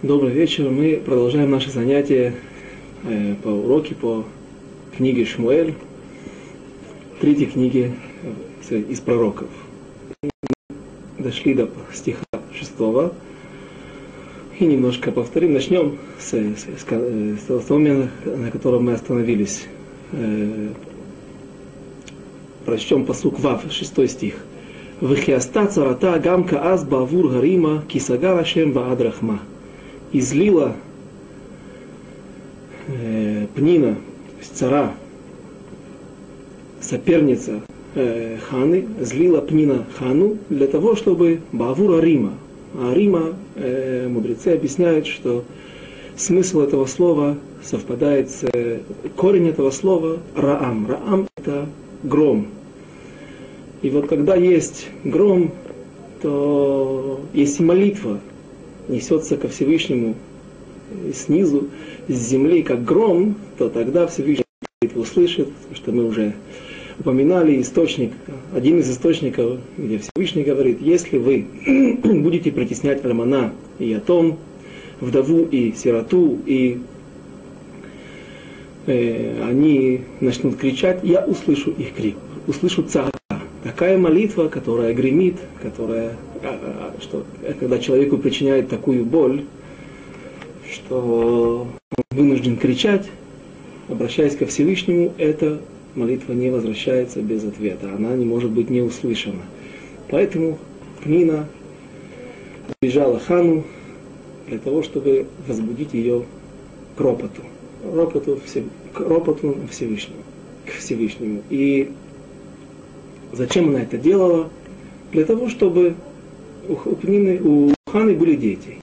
Добрый вечер. Мы продолжаем наши занятия э, по уроке по книге Шмуэль, третьей книге э, из пророков. Дошли до стиха шестого. И немножко повторим. Начнем с, с, с, с того момента, на котором мы остановились. Э, прочтем посук Вав, шестой стих. Вихиаста царата гамка аз бавур гарима кисагара шем баадрахма излила э, Пнина, цара, соперница э, Ханы, злила Пнина Хану для того, чтобы Бавура Рима. А Рима, э, мудрецы объясняют, что смысл этого слова совпадает с э, корень этого слова Раам. Раам это гром. И вот когда есть гром, то есть и молитва, несется ко Всевышнему снизу, с земли, как гром, то тогда Всевышний услышит, что мы уже упоминали источник, один из источников, где Всевышний говорит, если вы будете притеснять Альмана и Атом, вдову и сироту, и э, они начнут кричать, я услышу их крик, услышу цаха. Такая молитва, которая гремит, которая что когда человеку причиняет такую боль, что он вынужден кричать, обращаясь ко Всевышнему, эта молитва не возвращается без ответа, она не может быть не услышана. Поэтому Пнина бежала Хану для того, чтобы возбудить ее к ропоту, ропоту, к ропоту Всевышнему, к Всевышнему. И зачем она это делала? Для того, чтобы у, Пнины, у Ханы были дети.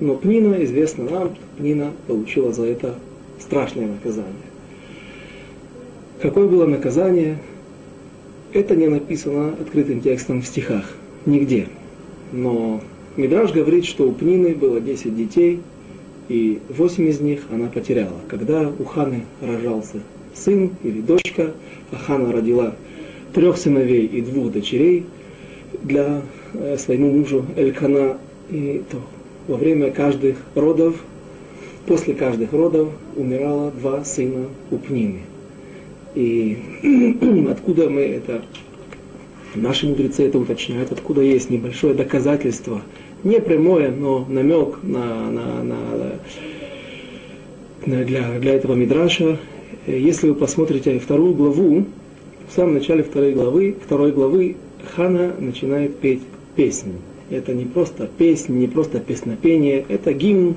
Но Пнина, известно нам, Пнина получила за это страшное наказание. Какое было наказание? Это не написано открытым текстом в стихах, нигде. Но Мидраж говорит, что у Пнины было 10 детей, и 8 из них она потеряла. Когда у Ханы рожался сын или дочка, а Хана родила трех сыновей и двух дочерей, для своему мужу Элькана, и то во время каждых родов, после каждых родов умирало два сына у Пнины. И откуда мы это, наши мудрецы это уточняют, откуда есть небольшое доказательство, не прямое, но намек на, на, на, на для, для этого мидраша. Если вы посмотрите вторую главу, в самом начале второй главы, второй главы Хана начинает петь песни. Это не просто песни, не просто песнопение, это гимн.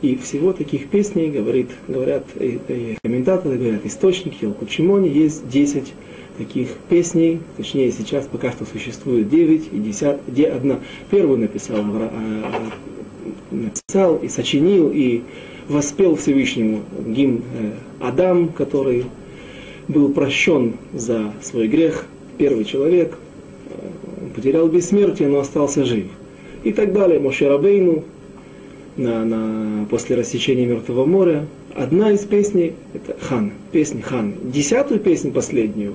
И всего таких песней, говорит, говорят и, и комментаторы, говорят источники, о Кучимоне есть 10 таких песней, точнее сейчас пока что существует 9 и 10, где одна. Первую написал, а, написал и сочинил и воспел Всевышнему гимн э, Адам, который был прощен за свой грех, первый человек, потерял бессмертие, но остался жив. И так далее. Моше Рабейну на, на, после рассечения Мертвого моря. Одна из песней, это Хан, песня Хан. Десятую песню, последнюю,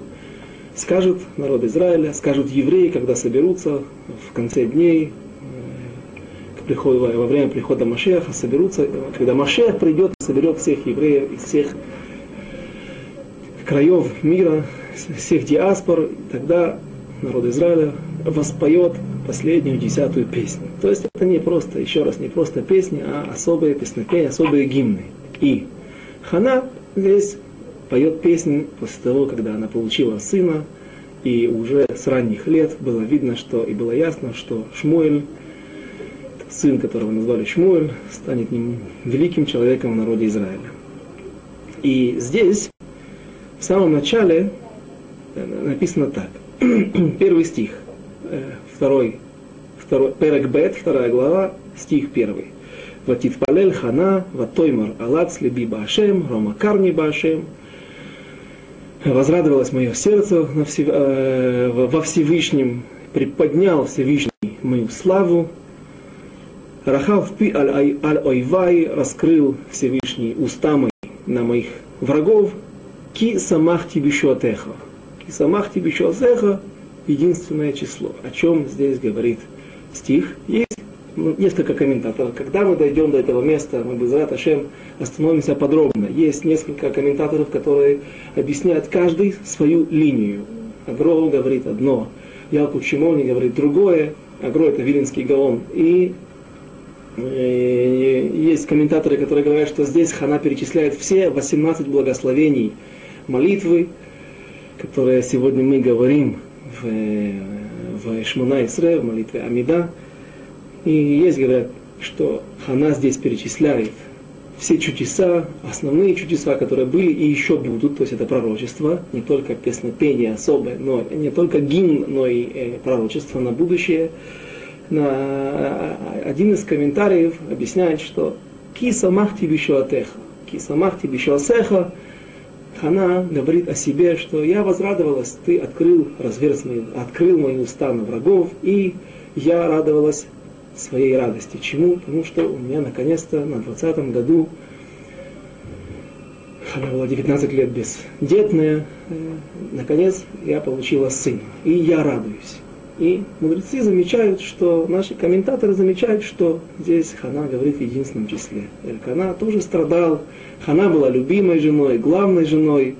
скажут народ Израиля, скажут евреи, когда соберутся в конце дней, э, к приходу, во время прихода Машеха, соберутся, когда Машех придет соберет всех евреев из всех краев мира, всех диаспор, тогда народ Израиля воспоет последнюю десятую песню. То есть это не просто, еще раз, не просто песни, а особые песнопения, особые гимны. И Хана здесь поет песнь после того, когда она получила сына, и уже с ранних лет было видно, что и было ясно, что Шмуэль, сын которого назвали Шмуэль, станет великим человеком в народе Израиля. И здесь, в самом начале, э, написано так. Первый стих. Э, второй, второй Перек Бет, вторая глава, стих первый. Ватитпалель хана, ватоймар алац либи башем, ромакарни башем. Возрадовалось мое сердце э, во Всевышнем, приподнял Всевышний мою славу. Рахав пи аль-ойвай раскрыл Всевышний уста мои на моих врагов. Ки самахти бишуатеха. Ки самахти бишуатеха единственное число. О чем здесь говорит стих? Есть несколько комментаторов. Когда мы дойдем до этого места, мы без Ашем остановимся подробно. Есть несколько комментаторов, которые объясняют каждый свою линию. Агро говорит одно, Ялкут Шимони говорит другое, Агро это Вилинский Гаон. И э, есть комментаторы, которые говорят, что здесь Хана перечисляет все 18 благословений молитвы, которые сегодня мы говорим в, в Шмуна Исре, в молитве Амида. И есть, говорят, что Хана здесь перечисляет все чудеса, основные чудеса, которые были и еще будут, то есть это пророчество, не только песнопение особое, но не только гимн, но и э, пророчество на будущее. На, один из комментариев объясняет, что киса махти бишуатеха, киса махти бишуасеха, Хана говорит о себе, что я возрадовалась, ты открыл, разверз мои, открыл мои уста на врагов, и я радовалась своей радости. Чему? Потому что у меня наконец-то на 20 году она была 19 лет бездетная, э, наконец я получила сына, и я радуюсь. И мудрецы замечают, что наши комментаторы замечают, что здесь Хана говорит в единственном числе. Элькана тоже страдал, Хана была любимой женой, главной женой,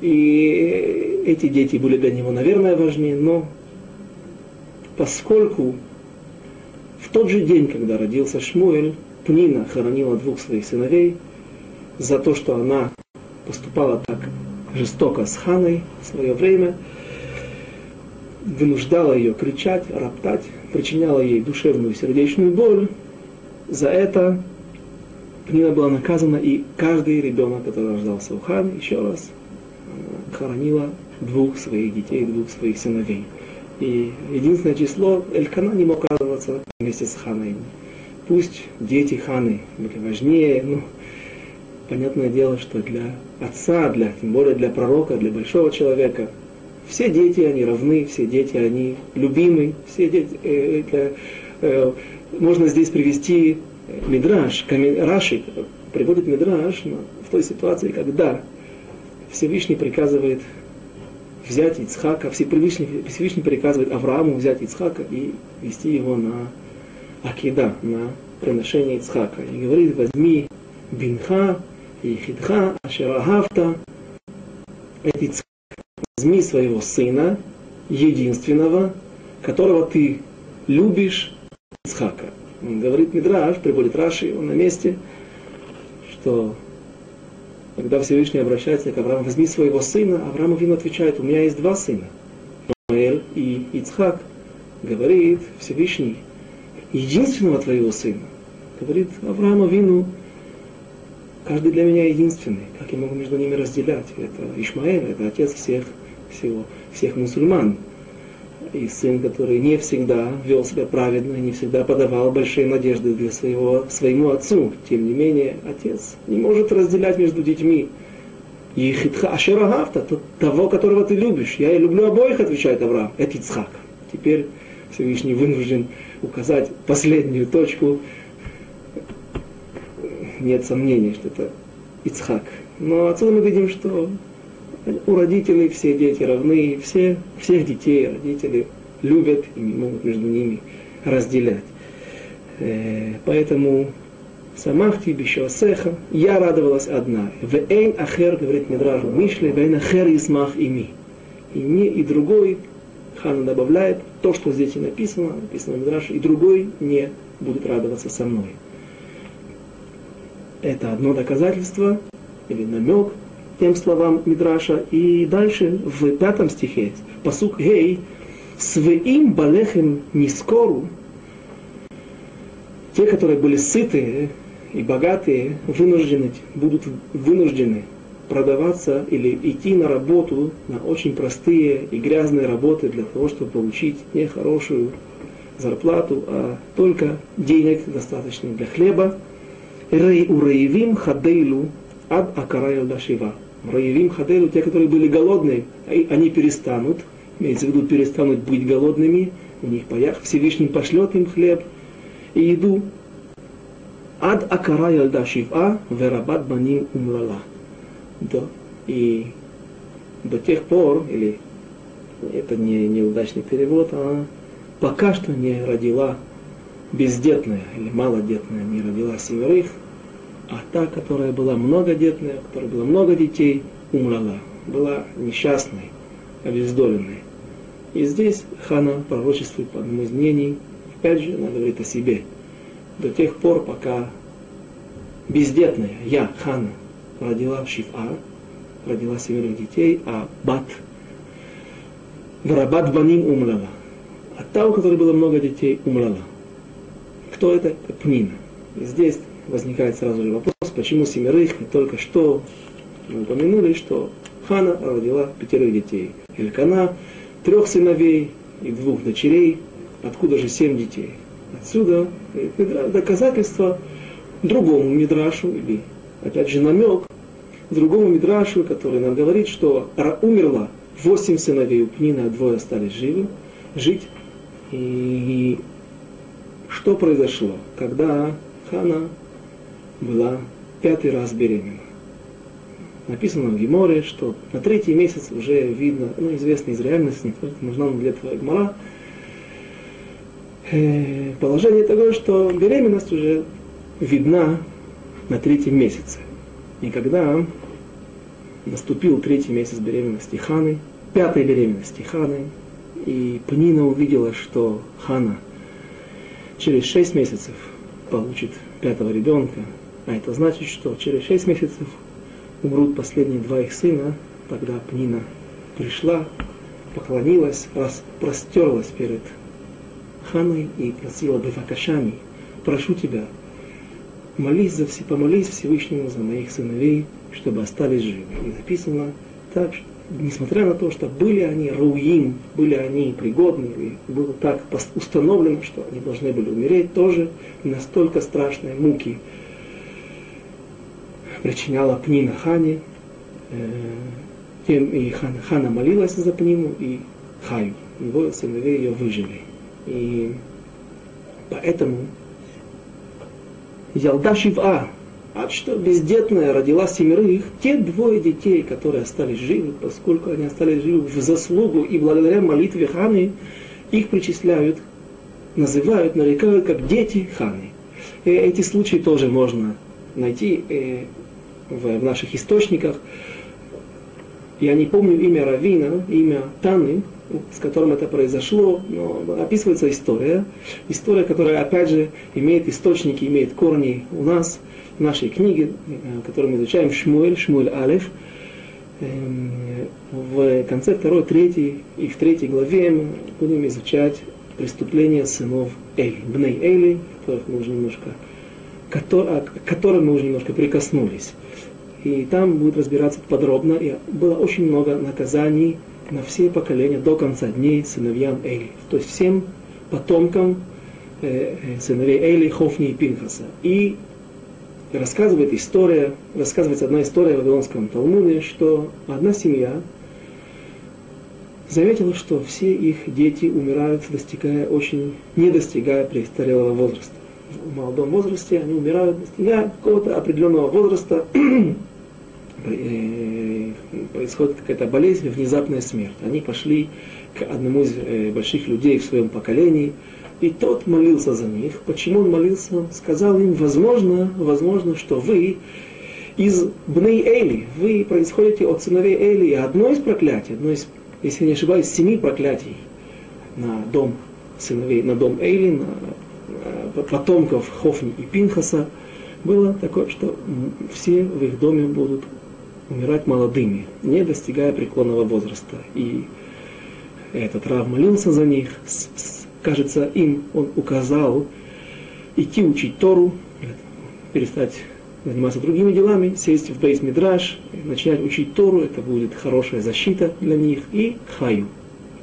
и эти дети были для него, наверное, важнее, но поскольку в тот же день, когда родился Шмуэль, Пнина хоронила двух своих сыновей за то, что она поступала так жестоко с Ханой в свое время, вынуждала ее кричать, роптать, причиняла ей душевную сердечную боль. За это Пнина была наказана, и каждый ребенок, который рождался у Ханы, еще раз хоронила двух своих детей, двух своих сыновей. И единственное число Элькана не мог радоваться вместе с Ханой. Пусть дети Ханы были важнее, но понятное дело, что для отца, для, тем более для пророка, для большого человека, все дети, они равны, все дети, они любимы, все дети, э, для, э, можно здесь привести Мидраш, Раши приводит Мидраш в той ситуации, когда Всевышний приказывает взять Ицхака, Всевышний, Всевышний приказывает Аврааму взять Ицхака и вести его на Акида, на приношение Ицхака. И говорит, возьми Бинха и Хидха, Ашерагавта, Ицхак, возьми своего сына, единственного, которого ты любишь, Ицхака. Он говорит Мидраш, приводит Раши, он на месте, что когда Всевышний обращается к Аврааму, возьми своего сына, Авраам Авин отвечает, у меня есть два сына, Ноэль и Ицхак. Говорит Всевышний, единственного твоего сына. Говорит Авраам Авину, каждый для меня единственный, как я могу между ними разделять? Это Ишмаэль, это отец всех, всего, всех мусульман и сын, который не всегда вел себя праведно, не всегда подавал большие надежды для своего, своему отцу. Тем не менее, отец не может разделять между детьми. И хитха ашерагавта, того, которого ты любишь. Я и люблю обоих, отвечает Авраам. Это Ицхак. Теперь Всевышний вынужден указать последнюю точку. Нет сомнений, что это Ицхак. Но отсюда мы видим, что у родителей все дети равны, все, всех детей родители любят и не могут между ними разделять. Э, поэтому Самахти бишосеха, я радовалась одна. Вейн ахер, говорит Мидраж Мишле, вейн ахер исмах ими. И не и другой, Хана добавляет, то, что здесь и написано, написано в Мидраше, и другой не будет радоваться со мной. Это одно доказательство или намек тем словам Мидраша. И дальше в пятом стихе, посук Гей, «Свеим балехем нискору», те, которые были сытые и богатые, вынуждены, будут вынуждены продаваться или идти на работу, на очень простые и грязные работы для того, чтобы получить не хорошую зарплату, а только денег достаточно для хлеба. Рей уреевим хадейлу ад акараю дашива. Раевим Хадеру, те, которые были голодные, они перестанут, имеется в виду, перестанут быть голодными, у них поях, Всевышний пошлет им хлеб и еду. Ад акара ялда шива, верабат баним умлала. Да. И до тех пор, или это не неудачный перевод, а пока что не родила бездетная или малодетная не родила семерых, а та, которая была многодетная, у которой было много детей, умерла, была несчастной, обездоленной. И здесь Хана пророчествует по мнений, опять же, она говорит о себе, до тех пор, пока бездетная, я, Хана, родила Шифа, родила семерых детей, а Бат, Варабат Баним умрала. А та, у которой было много детей, умрала. Кто это? Это Пнина. И здесь возникает сразу же вопрос, почему семерых, и только что мы упомянули, что Хана родила пятерых детей. Элькана трех сыновей и двух дочерей. Откуда же семь детей? Отсюда доказательство другому Мидрашу, или опять же намек другому Мидрашу, который нам говорит, что умерла восемь сыновей у Пнина, а двое остались живы, жить. И что произошло, когда Хана была пятый раз беременна? Написано в Геморе, что на третий месяц уже видно, ну, известно из реальности, нужна для этого Гемора, э, положение такое, что беременность уже видна на третьем месяце. И когда наступил третий месяц беременности Ханы, пятой беременности Ханы, и Пнина увидела, что Хана через шесть месяцев получит пятого ребенка, а это значит, что через шесть месяцев умрут последние два их сына, тогда Пнина пришла, поклонилась, распростерлась перед Ханой и просила Бефакашами, прошу тебя, молись за все, помолись Всевышнему за моих сыновей, чтобы остались живы. И написано так, что, несмотря на то, что были они руин, были они пригодны, и было так установлено, что они должны были умереть, тоже настолько страшные муки причиняла Пнина Хане, э, тем и Хана, молилась за Пнину и Хаю. Его сыновей ее выжили. И поэтому Ялда а что бездетная родила семерых, те двое детей, которые остались живы, поскольку они остались живы в заслугу и благодаря молитве Ханы, их причисляют, называют, нарекают как дети Ханы. И эти случаи тоже можно найти э, в, в наших источниках. Я не помню имя Равина, имя Таны, с которым это произошло, но описывается история. История, которая, опять же, имеет источники, имеет корни у нас, в нашей книге, э, которую мы изучаем, Шмуэль, Шмуэль Алеф. Эм, в конце второй, третьей и в третьей главе мы будем изучать преступления сынов Эли, Бней Эли, которых мы уже немножко, к которым мы уже немножко прикоснулись. И там будет разбираться подробно. И было очень много наказаний на все поколения до конца дней сыновьям Эли. То есть всем потомкам э, э, сыновей Эли, Хофни и Пинхаса. И рассказывает история, рассказывается одна история в Вавилонском Талмуде, что одна семья заметила, что все их дети умирают, достигая очень, не достигая престарелого возраста. В молодом возрасте они умирают, достигая какого-то определенного возраста, происходит какая-то болезнь, внезапная смерть. Они пошли к одному из э, больших людей в своем поколении, и тот молился за них. Почему он молился? Сказал им, возможно, возможно, что вы из Бней Эли, вы происходите от сыновей Эли, и одно из проклятий, одно из, если не ошибаюсь, семи проклятий на дом сыновей, на дом Эли, на, на потомков Хофни и Пинхаса, было такое, что все в их доме будут умирать молодыми, не достигая преклонного возраста. И этот Рав молился за них, кажется, им он указал идти учить Тору, перестать заниматься другими делами, сесть в бейс мидраш, начать учить Тору, это будет хорошая защита для них, и хаю.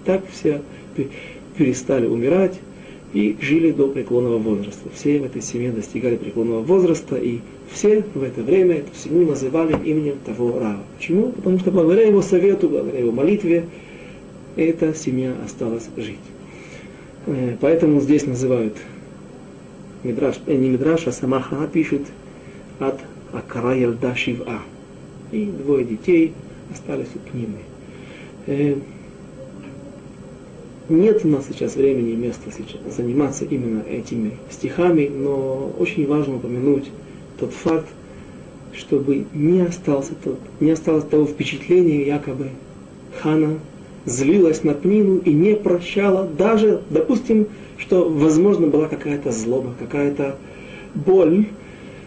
Так все перестали умирать, и жили до преклонного возраста. Все в этой семье достигали преклонного возраста, и все в это время семью называли именем того Рава. Почему? Потому что благодаря его совету, благодаря его молитве, эта семья осталась жить. Э, поэтому здесь называют Мидраш, э, не Мидраш, а сама Хана пишет от Акара Ялда Шива. И двое детей остались у Пнимы. Э, нет у нас сейчас времени и места сейчас заниматься именно этими стихами, но очень важно упомянуть тот факт, чтобы не, остался тот, не осталось того впечатления, якобы Хана злилась на Пнину и не прощала, даже, допустим, что, возможно, была какая-то злоба, какая-то боль,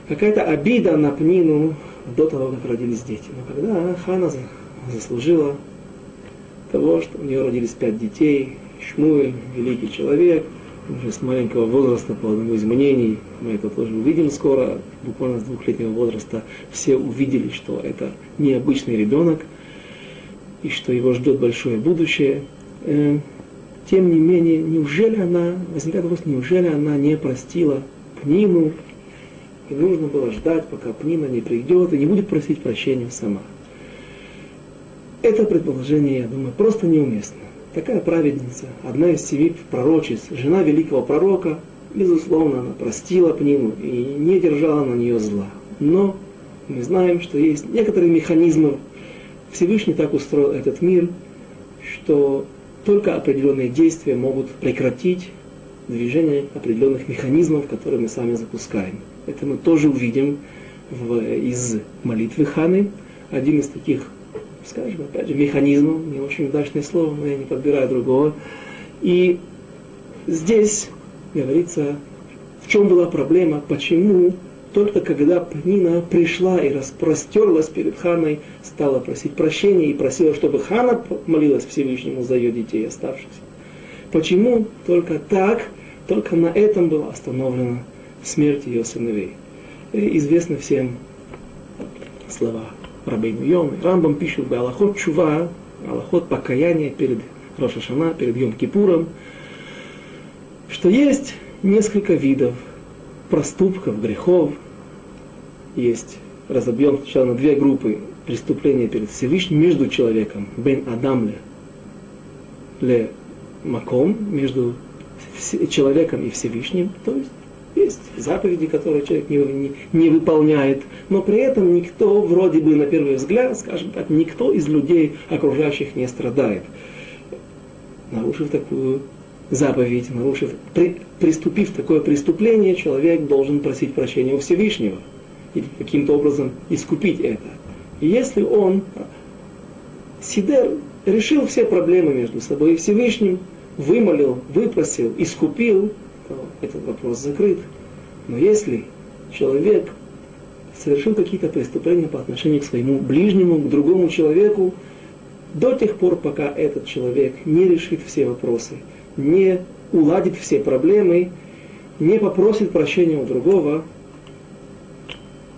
какая-то обида на Пнину до того, как родились дети. Но когда Хана заслужила того, что у нее родились пять детей, Шмуэль, великий человек, уже с маленького возраста, по одному из мнений, мы это тоже увидим скоро, буквально с двухлетнего возраста, все увидели, что это необычный ребенок, и что его ждет большое будущее. Э, тем не менее, неужели она, возникает вопрос, неужели она не простила Пнину, и нужно было ждать, пока Пнина не придет и не будет просить прощения сама. Это предположение, я думаю, просто неуместно. Такая праведница, одна из семи пророчиц, жена великого пророка, безусловно, она простила Пнину и не держала на нее зла. Но мы знаем, что есть некоторые механизмы. Всевышний так устроил этот мир, что только определенные действия могут прекратить движение определенных механизмов, которые мы сами запускаем. Это мы тоже увидим в, из молитвы Ханы. Один из таких скажем, опять же, механизмом, не очень удачное слово, но я не подбираю другого. И здесь говорится, в чем была проблема, почему только когда Пнина пришла и распростерлась перед Ханой, стала просить прощения и просила, чтобы Хана молилась Всевышнему за ее детей оставшихся. Почему только так, только на этом была остановлена смерть ее сыновей. И известны всем слова Рабейну Йом, Рамбам пишет в Аллахот Чува, Аллахот покаяния перед Рошашана, перед Йом Кипуром, что есть несколько видов проступков, грехов. Есть, разобьем сначала на две группы преступления перед Всевышним между человеком, бен Адам ле маком, между человеком и Всевышним, то есть есть заповеди, которые человек не, не, не выполняет, но при этом никто, вроде бы на первый взгляд, скажем так, никто из людей окружающих не страдает. Нарушив такую заповедь, нарушив, при, приступив такое преступление, человек должен просить прощения у Всевышнего и каким-то образом искупить это. И если он, Сидер, решил все проблемы между собой и Всевышним, вымолил, выпросил, искупил, то этот вопрос закрыт. Но если человек совершил какие-то преступления по отношению к своему ближнему, к другому человеку, до тех пор, пока этот человек не решит все вопросы, не уладит все проблемы, не попросит прощения у другого,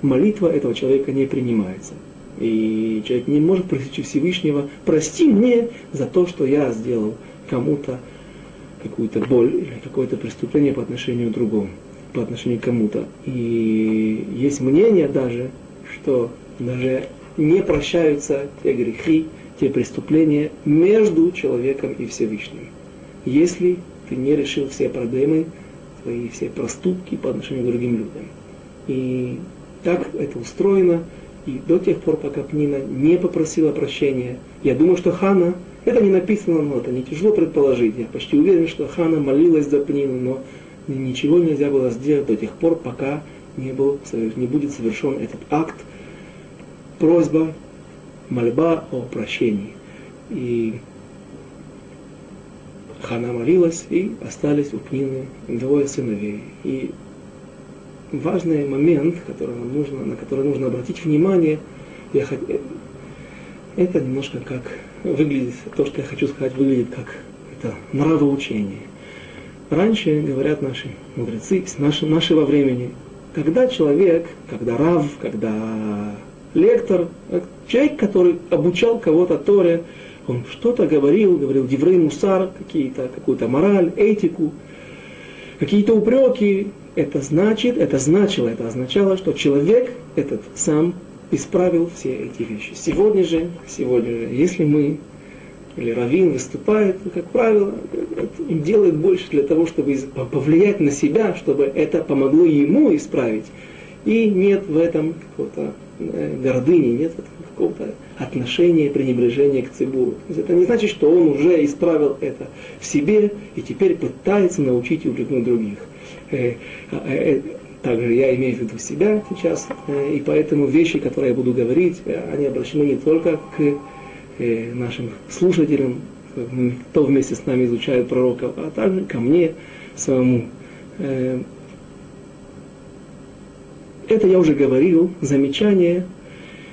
молитва этого человека не принимается. И человек не может просить у Всевышнего, прости мне за то, что я сделал кому-то какую-то боль или какое-то преступление по отношению к другому, по отношению к кому-то. И есть мнение даже, что даже не прощаются те грехи, те преступления между человеком и Всевышним. Если ты не решил все проблемы, свои все проступки по отношению к другим людям. И так это устроено, и до тех пор, пока Пнина не попросила прощения, я думаю, что Хана это не написано, но это не тяжело предположить. Я почти уверен, что Хана молилась за Пнину, но ничего нельзя было сделать до тех пор, пока не, был, не будет совершен этот акт, просьба, мольба о прощении. И Хана молилась, и остались у Пнины двое сыновей. И важный момент, который нужно, на который нужно обратить внимание, я, это немножко как выглядит, то, что я хочу сказать, выглядит как это нравоучение. Раньше, говорят наши мудрецы, наши, нашего времени, когда человек, когда рав, когда лектор, человек, который обучал кого-то Торе, он что-то говорил, говорил Деврей Мусар, какие-то, какую-то мораль, этику, какие-то упреки, это значит, это значило, это означало, что человек этот сам исправил все эти вещи. Сегодня же, сегодня же, если мы или Равин выступает, как правило, делает больше для того, чтобы повлиять на себя, чтобы это помогло ему исправить. И нет в этом какого-то э, гордыни, нет какого-то отношения, пренебрежения к цибуру. Это не значит, что он уже исправил это в себе и теперь пытается научить и упрекнуть других. Э, э, также я имею в виду себя сейчас, и поэтому вещи, которые я буду говорить, они обращены не только к нашим слушателям, кто вместе с нами изучает пророков, а также ко мне самому. Это я уже говорил, замечание,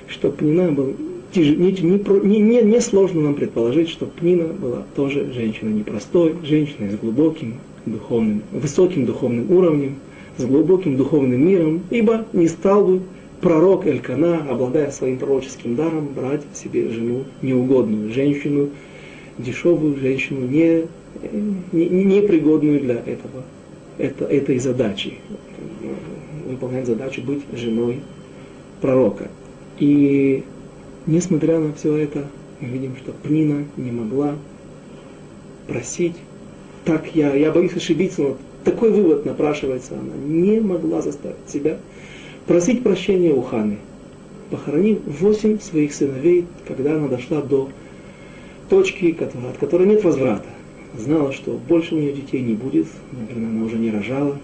что Пнина был не, не, не, не сложно нам предположить, что Пнина была тоже женщина непростой, женщина с глубоким духовным, высоким духовным уровнем, с глубоким духовным миром, ибо не стал бы пророк Элькана, обладая своим пророческим даром, брать себе жену неугодную, женщину, дешевую женщину, не, не, пригодную для этого, это, этой задачи выполнять задачу быть женой пророка. И несмотря на все это, мы видим, что Пнина не могла просить. Так я, я боюсь ошибиться, но такой вывод напрашивается. Она не могла заставить себя просить прощения у Ханы, похоронив восемь своих сыновей, когда она дошла до точки, от которой нет возврата. Знала, что больше у нее детей не будет, наверное, она уже не рожала,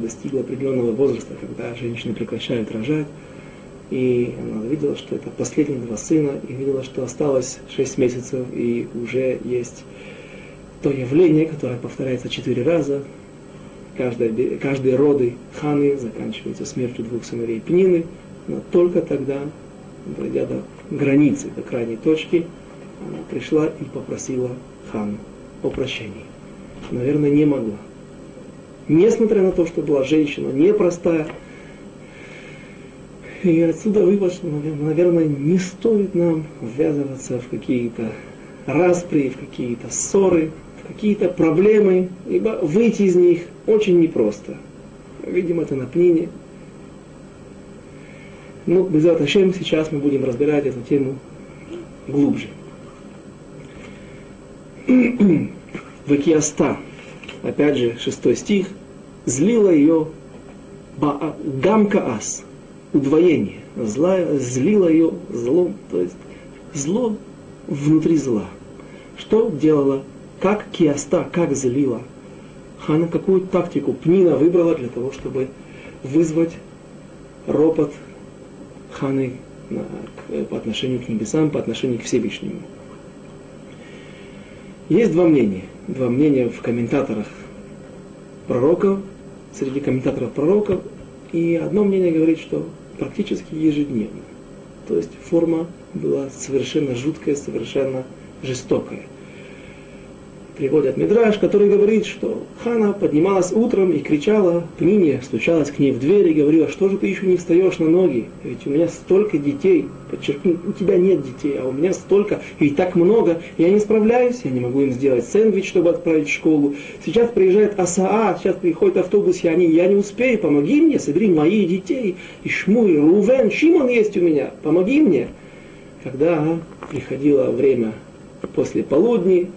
достигла определенного возраста, когда женщины прекращают рожать. И она видела, что это последние два сына, и видела, что осталось шесть месяцев, и уже есть то явление, которое повторяется четыре раза. Каждые, каждые роды ханы заканчиваются смертью двух сыновей Пнины, но только тогда, дойдя до границы, до крайней точки, она пришла и попросила хану о прощении. Наверное, не могла несмотря на то, что была женщина непростая. И отсюда вывод, что, наверное, не стоит нам ввязываться в какие-то распри, в какие-то ссоры, какие-то проблемы, ибо выйти из них очень непросто. Видим это на пнине. Ну, без Аташем сейчас мы будем разбирать эту тему глубже. Векиаста опять же, шестой стих, злила ее гамкаас, удвоение, зла, злила ее злом, то есть зло внутри зла. Что делала, как киаста, как злила. Хана какую тактику Пнина выбрала для того, чтобы вызвать ропот Ханы на, к, по отношению к небесам, по отношению к Всевышнему. Есть два мнения – два мнения в комментаторах пророков, среди комментаторов пророков, и одно мнение говорит, что практически ежедневно. То есть форма была совершенно жуткая, совершенно жестокая приводят Мидраш, который говорит, что Хана поднималась утром и кричала Пнине, стучалась к ней в дверь и говорила, что же ты еще не встаешь на ноги? Ведь у меня столько детей, подчеркну, у тебя нет детей, а у меня столько, и так много, я не справляюсь, я не могу им сделать сэндвич, чтобы отправить в школу. Сейчас приезжает АСАА, сейчас приходит автобус, я не, я не успею, помоги мне, собери моих детей, и Шмуй, Рувен, Шимон есть у меня, помоги мне. Когда приходило время после полудни,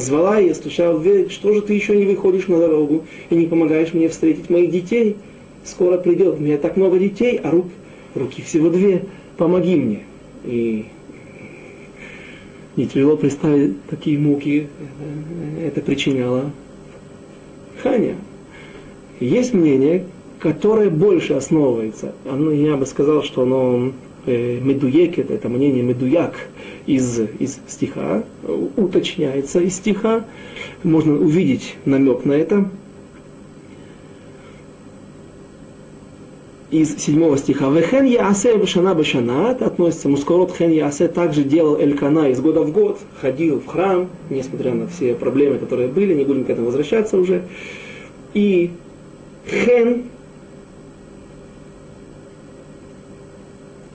звала ее, стучала в дверь, что же ты еще не выходишь на дорогу и не помогаешь мне встретить моих детей? Скоро придет, у меня так много детей, а рук, руки всего две, помоги мне. И не тяжело представить, какие муки это причиняло Ханя. Есть мнение, которое больше основывается. Оно, я бы сказал, что оно э, медуекет, это мнение медуяк, из, из стиха, уточняется из стиха, можно увидеть намек на это. Из седьмого стиха. Вехен яасе башана башана, это относится мускорот хен яасе, также делал Элькана из года в год, ходил в храм, несмотря на все проблемы, которые были, не будем к этому возвращаться уже. И хен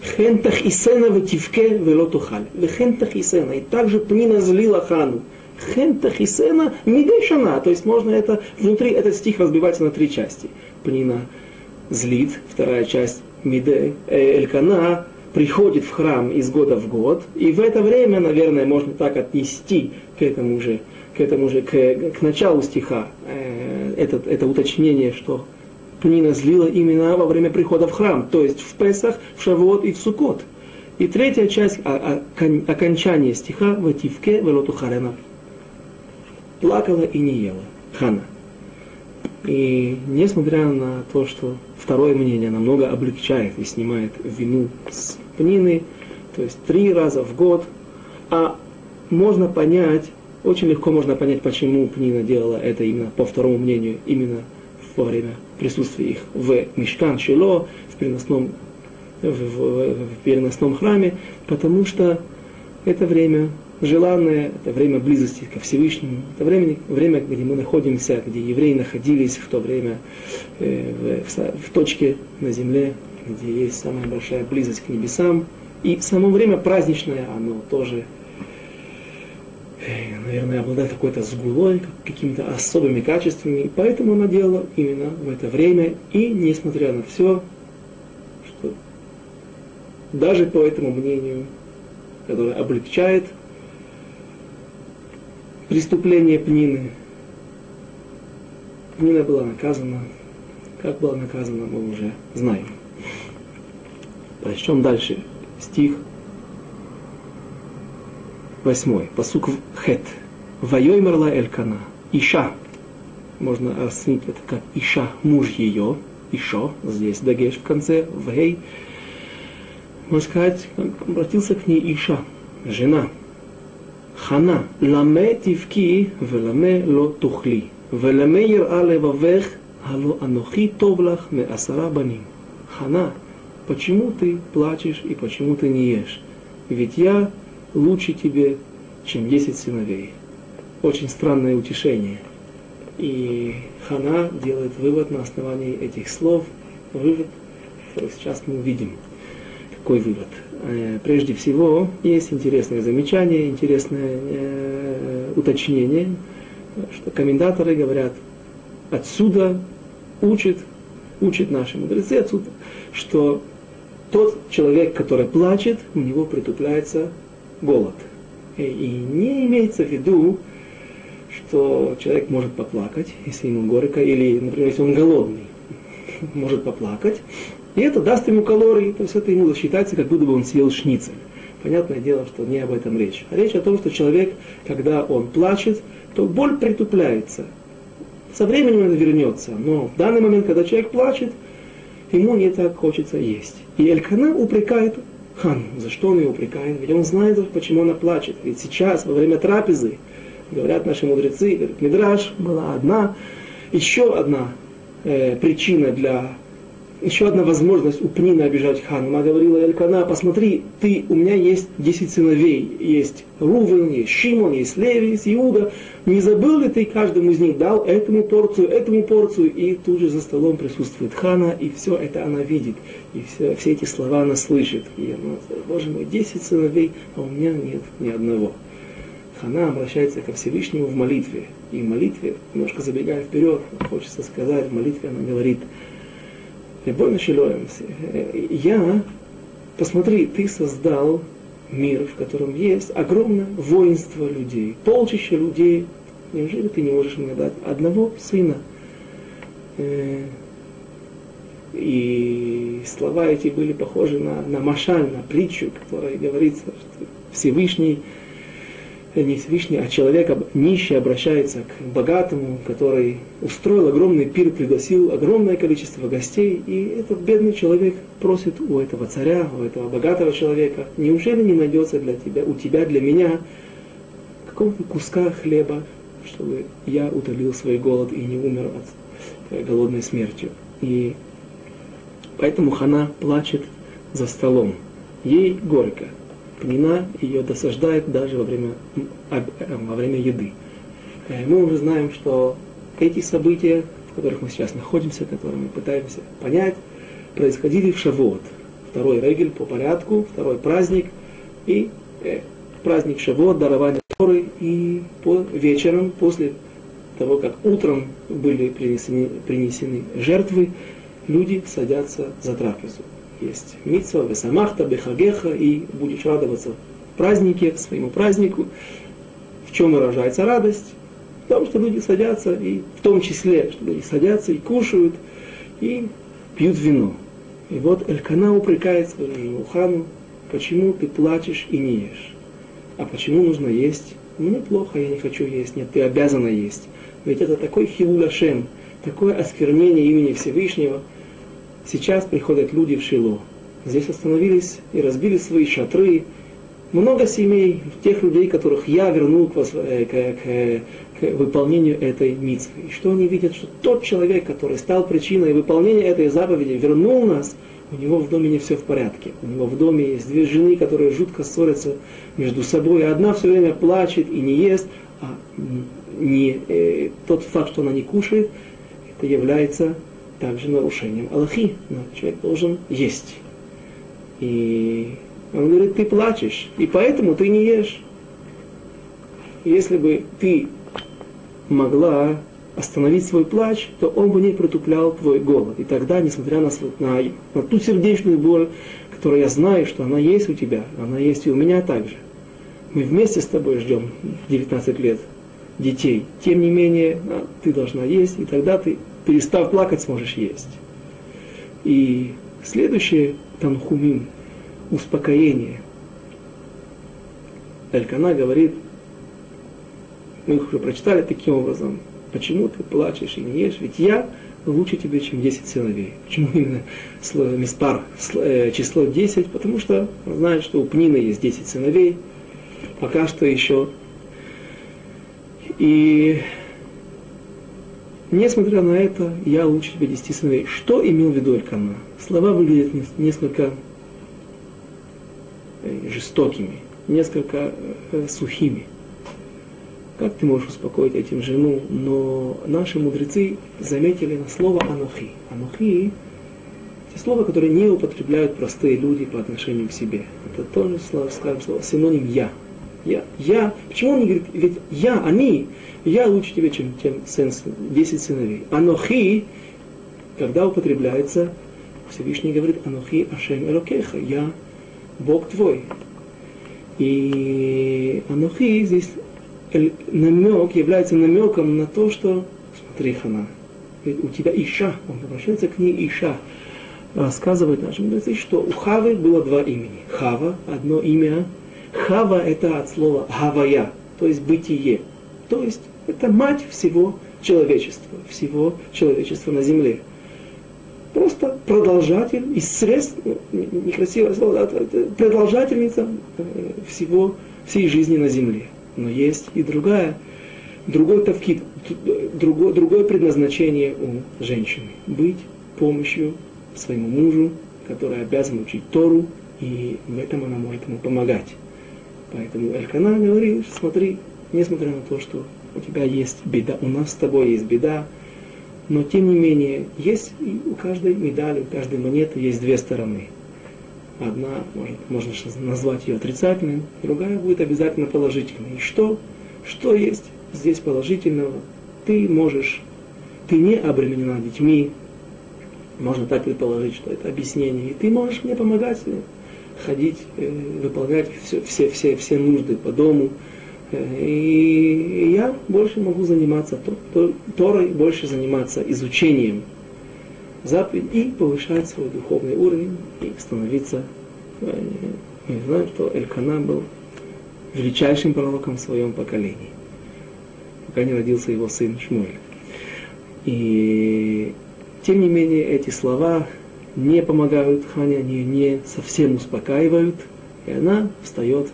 Хен тахисена вативке вело тухаль. Хен тахисена. И также Пнина злила хану. Хен тахисена мидешана. То есть можно это, внутри этот стих разбивается на три части. Пнина злит, вторая часть Миде, э, Элькана приходит в храм из года в год, и в это время, наверное, можно так отнести к этому же, к этому же, к, к началу стиха, э, это, это уточнение, что Пнина злила именно во время прихода в храм, то есть в Песах, в Шавуот и в Сукот. И третья часть, окончание стиха «Вативке велотухарена» плакала и не ела. Хана. И несмотря на то, что второе мнение намного облегчает и снимает вину с Пнины, то есть три раза в год, а можно понять, очень легко можно понять, почему Пнина делала это именно по второму мнению, именно во время присутствия их в Мешкан Шило, в переносном, в, в, в переносном храме, потому что это время желанное, это время близости ко Всевышнему, это время, время, где мы находимся, где евреи находились в то время э, в, в, в точке на земле, где есть самая большая близость к небесам. И само время праздничное, оно тоже, наверное, обладает какой-то сгулой, какими-то особыми качествами. И поэтому она делала именно в это время. И несмотря на все, что даже по этому мнению, которое облегчает преступление Пнины. Пнина была наказана. Как была наказана, мы уже знаем. Прочтем дальше стих восьмой посук хет. Вайой мерла элькана. Иша. Можно расценить это как Иша, муж ее. Ишо, здесь дагеш в конце, вей. Можно сказать, обратился к ней Иша, жена. Хана, ламе тивки, веламе ло тухли. Веламе ера левавех, ало анохи товлах ме асара баним. Хана, почему ты плачешь и почему ты не ешь? Ведь я лучше тебе, чем десять сыновей. Очень странное утешение. И Хана делает вывод на основании этих слов. Вывод, сейчас мы увидим. Какой вывод? Э, прежде всего, есть интересное замечание, интересное э, уточнение, что комментаторы говорят, отсюда учит, учит наши мудрецы отсюда, что тот человек, который плачет, у него притупляется голод. И, не имеется в виду, что человек может поплакать, если ему горько, или, например, если он голодный, может поплакать, и это даст ему калории, то есть это ему считается, как будто бы он съел шницель. Понятное дело, что не об этом речь. А речь о том, что человек, когда он плачет, то боль притупляется. Со временем она вернется, но в данный момент, когда человек плачет, ему не так хочется есть. И Элькана упрекает Хан. За что он ее упрекает? Ведь он знает, почему она плачет. Ведь сейчас, во время трапезы, говорят наши мудрецы, говорят, Мидраш была одна, еще одна э, причина для еще одна возможность у Пнина обижать хана. Она говорила Элькана, посмотри, ты, у меня есть 10 сыновей. Есть Рувен, есть Шимон, есть Леви, есть Иуда. Не забыл ли ты каждому из них дал этому порцию, этому порцию? И тут же за столом присутствует хана, и все это она видит. И все, все эти слова она слышит. И она, боже мой, 10 сыновей, а у меня нет ни одного. Хана обращается ко Всевышнему в молитве. И в молитве, немножко забегая вперед, хочется сказать, в молитве она говорит – Шилоем, я, посмотри, ты создал мир, в котором есть огромное воинство людей, полчища людей. Неужели ты не можешь мне дать одного сына? Э, и слова эти были похожи на, на машаль, на притчу, которая говорится, что Всевышний не Всевышний, а человек нищий обращается к богатому, который устроил огромный пир, пригласил огромное количество гостей, и этот бедный человек просит у этого царя, у этого богатого человека, неужели не найдется для тебя, у тебя, для меня какого-то куска хлеба, чтобы я утолил свой голод и не умер от голодной смертью. И поэтому Хана плачет за столом. Ей горько вина ее досаждает даже во время, э, во время еды. Э, мы уже знаем, что эти события, в которых мы сейчас находимся, которые мы пытаемся понять, происходили в Шавуот. Второй регель по порядку, второй праздник и э, праздник Шавуот, дарование Торы, и по вечером, после того, как утром были принесены, принесены жертвы, люди садятся за трапезу есть митцва, весамахта, бехагеха, и будешь радоваться празднике, своему празднику. В чем выражается радость? В том, что люди садятся, и в том числе, что люди садятся и кушают, и пьют вино. И вот Элькана упрекает свою жену Хану, почему ты плачешь и не ешь? А почему нужно есть? Мне плохо, я не хочу есть. Нет, ты обязана есть. Ведь это такой хилуляшем, такое осквернение имени Всевышнего. Сейчас приходят люди в Шило. Здесь остановились и разбили свои шатры. Много семей, тех людей, которых я вернул к, э, к, к, к выполнению этой митцвы. И что они видят? Что тот человек, который стал причиной выполнения этой заповеди, вернул нас, у него в доме не все в порядке. У него в доме есть две жены, которые жутко ссорятся между собой. Одна все время плачет и не ест, а не, э, тот факт, что она не кушает, это является также нарушением Аллахи. Но человек должен есть. И он говорит, ты плачешь, и поэтому ты не ешь. Если бы ты могла остановить свой плач, то он бы не протуплял твой голод. И тогда, несмотря на, на, на ту сердечную боль, которую я знаю, что она есть у тебя, она есть и у меня также. Мы вместе с тобой ждем 19 лет детей. Тем не менее, а, ты должна есть, и тогда ты, перестав плакать, сможешь есть. И следующее Танхумим, успокоение. Элькана говорит, мы их уже прочитали таким образом, почему ты плачешь и не ешь, ведь я лучше тебе, чем 10 сыновей. Почему именно миспар, э, число 10? Потому что он знает, что у Пнины есть 10 сыновей, пока что еще. И несмотря на это, я лучше тебе 10 сыновей. Что имел в виду Элькана? Слова выглядят несколько э, жестокими, несколько э, сухими. Как ты можешь успокоить этим жену? Но наши мудрецы заметили на слово «анохи». «Анохи» – это слово, которое не употребляют простые люди по отношению к себе. Это тоже скажем, слово, синоним «я». Я, я, почему он не говорит, ведь я, они, я лучше тебе, чем, чем сын, 10 сыновей. Анохи, когда употребляется, Всевышний говорит, Анохи Ашем Элокеха, я Бог твой. И Анохи здесь намек является намеком на то, что, смотри, Хана, у тебя Иша, он обращается к ней Иша, рассказывает нашим мудрецы, что у Хавы было два имени. Хава, одно имя. Хава это от слова Хавая, то есть бытие. То есть это мать всего человечества, всего человечества на земле. Просто продолжатель из средств, ну, некрасивое слово, продолжательница э, всего, всей жизни на земле. Но есть и другая, другой тавкид, другое, другое предназначение у женщины. Быть помощью своему мужу, который обязан учить Тору, и в этом она может ему помогать. Поэтому Элькана говорит, смотри, несмотря на то, что у тебя есть беда, у нас с тобой есть беда, но тем не менее, есть и у каждой медали, у каждой монеты есть две стороны. Одна может, можно назвать ее отрицательной, другая будет обязательно положительной. И что? Что есть здесь положительного? Ты можешь, ты не обременена детьми, можно так предположить, что это объяснение, и ты можешь мне помогать э, ходить, э, выполнять все, все, все, все нужды по дому, э, и я больше могу заниматься Торой, больше заниматься изучением заповедь и повышать свой духовный уровень и становиться, э, мы знаем, что Элькана был величайшим пророком в своем поколении, пока не родился его сын Шмуэль. И тем не менее эти слова не помогают Хане, они не совсем успокаивают, и она встает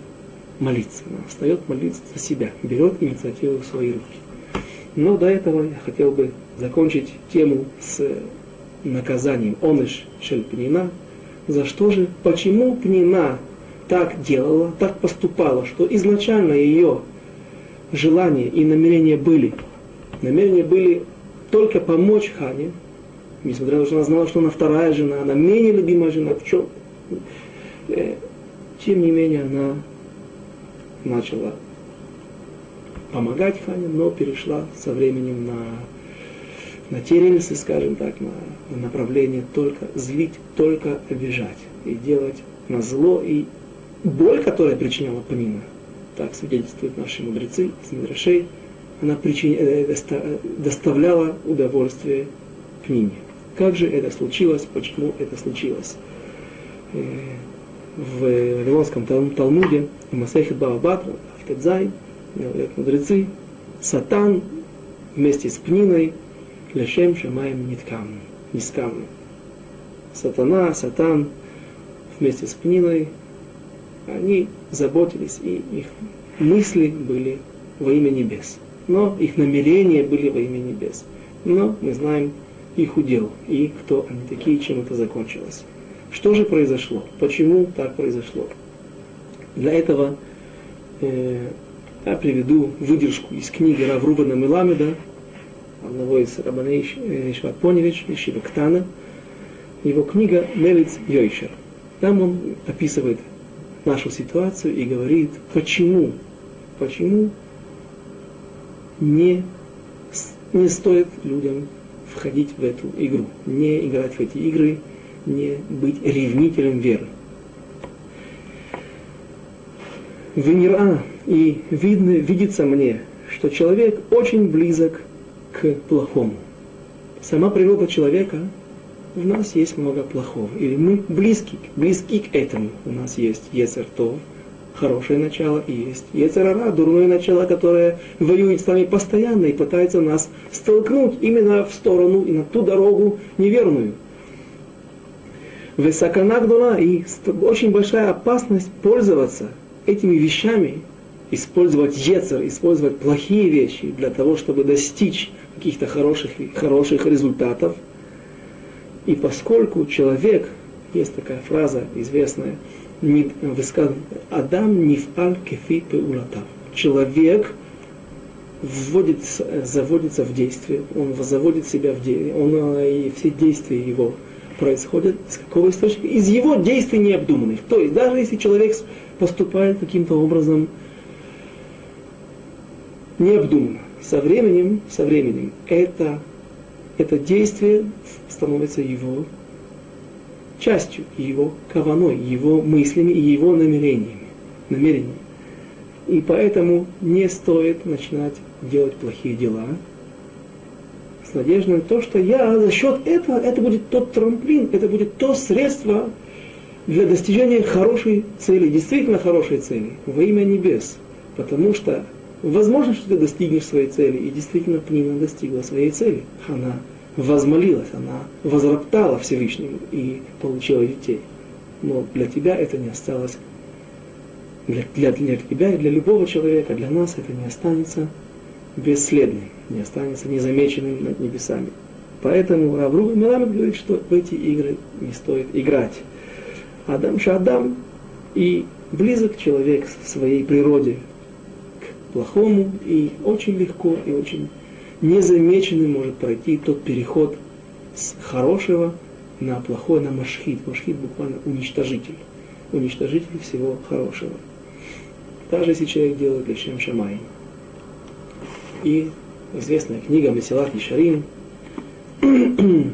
молиться. Она встает молиться за себя, берет инициативу в свои руки. Но до этого я хотел бы закончить тему с наказанием оныш шель пнина. За что же, почему пнина так делала, так поступала, что изначально ее желания и намерения были, намерения были только помочь Хане, несмотря на то, что она знала, что она вторая жена, она менее любимая жена, в чем? Э, тем не менее, она начала помогать Хане, но перешла со временем на на те рельсы, скажем так, на, на направление только злить, только обижать и делать на зло и боль, которая причиняла Панина, так свидетельствуют наши мудрецы из Мидрашей, она причин, э, доставляла удовольствие Пнине. Как же это случилось, почему это случилось? Э, в Вавилонском Талмуде, в Масехет Баабатра, в Тедзай, мудрецы, Сатан вместе с Пниной Лешем Шамаем Ниткам, Нискам. Сатана, Сатан вместе с Пниной, они заботились, и их мысли были во имя небес. Но их намерения были во имя небес. Но мы знаем их удел и кто они такие, чем это закончилось. Что же произошло? Почему так произошло? Для этого э, я приведу выдержку из книги Раврубана Меламеда, одного из Рабаней Ишват Поневич, Ишива Ктана. Его книга Мелиц Йойшер. Там он описывает нашу ситуацию и говорит, почему, почему не, не стоит людям входить в эту игру, не играть в эти игры, не быть ревнителем веры. Венера, и видно, видится мне, что человек очень близок к плохому. Сама природа человека, в нас есть много плохого. Или мы близки, близки к этому. У нас есть Ецертов, хорошее начало, и есть Ецерара, дурное начало, которое воюет с нами постоянно и пытается нас столкнуть именно в сторону и на ту дорогу неверную. Высокона гдула и очень большая опасность пользоваться этими вещами, использовать ецер, использовать плохие вещи для того, чтобы достичь каких-то хороших, хороших результатов. И поскольку человек, есть такая фраза известная, высказана, Адам нифаль кефи пеулатав. Человек вводится, заводится в действие, он заводит себя в действие, он э, и все действия его происходят из какого источника? Из его действий необдуманных. То есть даже если человек поступает каким-то образом необдуманно, со временем, со временем это, это действие становится его частью, его каваной, его мыслями и его намерениями. намерениями. И поэтому не стоит начинать делать плохие дела, с надеждой на то, что я за счет этого, это будет тот трамплин, это будет то средство для достижения хорошей цели, действительно хорошей цели, во имя небес. Потому что возможно, что ты достигнешь своей цели, и действительно Пнина достигла своей цели. Она возмолилась, она возроптала Всевышнему и получила детей. Но для тебя это не осталось, для, для, для тебя и для любого человека, для нас это не останется бесследным, не останется незамеченным над небесами. Поэтому Равру Миламед говорит, что в эти игры не стоит играть. Адам Шадам и близок человек в своей природе к плохому, и очень легко и очень незамеченным может пройти тот переход с хорошего на плохое, на машхит. Машхит буквально уничтожитель. Уничтожитель всего хорошего. Даже если человек делает лишем шамай. И известная книга Месилат Ишарим,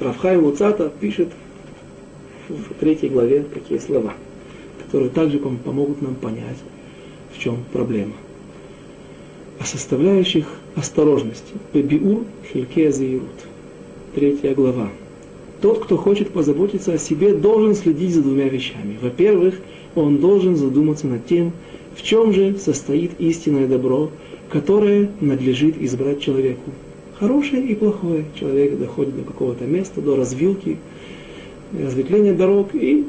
Равхай Луцата пишет в третьей главе такие слова, которые также помогут нам понять, в чем проблема. О составляющих осторожности. Бебиур Хильке Заирут. Третья глава. Тот, кто хочет позаботиться о себе, должен следить за двумя вещами. Во-первых, он должен задуматься над тем, в чем же состоит истинное добро, которое надлежит избрать человеку. Хорошее и плохое. Человек доходит до какого-то места, до развилки, разветвления дорог, и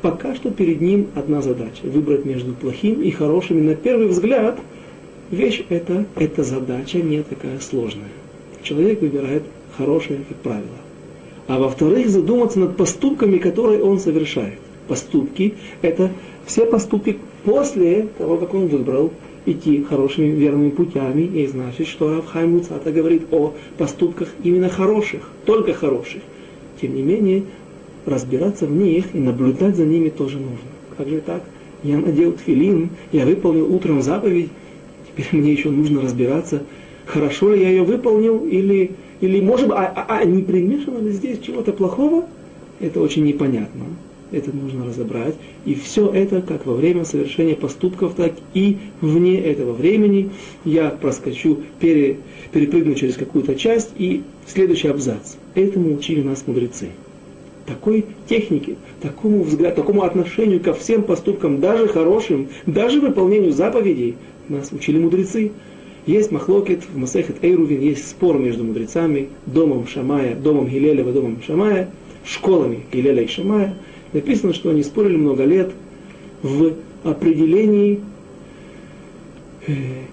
пока что перед ним одна задача – выбрать между плохим и хорошим. И на первый взгляд вещь эта, эта задача не такая сложная. Человек выбирает хорошее, как правило. А во-вторых, задуматься над поступками, которые он совершает. Поступки – это все поступки после того, как он выбрал идти хорошими верными путями, и значит, что Равхайм Муцата говорит о поступках именно хороших, только хороших. Тем не менее, разбираться в них и наблюдать за ними тоже нужно. Как же так? Я надел тфилин, я выполнил утром заповедь, мне еще нужно разбираться, хорошо ли я ее выполнил, или, или может быть, а, а, а не примешано ли здесь чего-то плохого? Это очень непонятно это нужно разобрать. И все это, как во время совершения поступков, так и вне этого времени. Я проскочу, пере, перепрыгну через какую-то часть и следующий абзац. Этому учили нас мудрецы. такой техники, такому взгляду, такому отношению ко всем поступкам, даже хорошим, даже выполнению заповедей, нас учили мудрецы. Есть махлокет в Масехет Эйрувин, есть спор между мудрецами, домом Шамая, домом Гилеля и домом Шамая, школами Гилеля и Шамая. Написано, что они спорили много лет в определении, э,